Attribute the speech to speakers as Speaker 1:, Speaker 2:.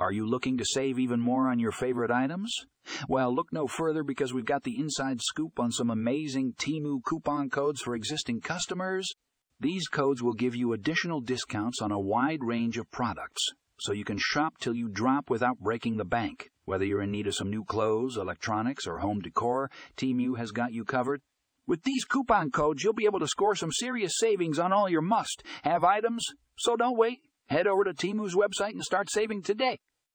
Speaker 1: Are you looking to save even more on your favorite items? Well, look no further because we've got the inside scoop on some amazing Temu coupon codes for existing customers. These codes will give you additional discounts on a wide range of products, so you can shop till you drop without breaking the bank. Whether you're in need of some new clothes, electronics, or home decor, Temu has got you covered. With these coupon codes, you'll be able to score some serious savings on all your must have items, so don't wait. Head over to Temu's website and start saving today.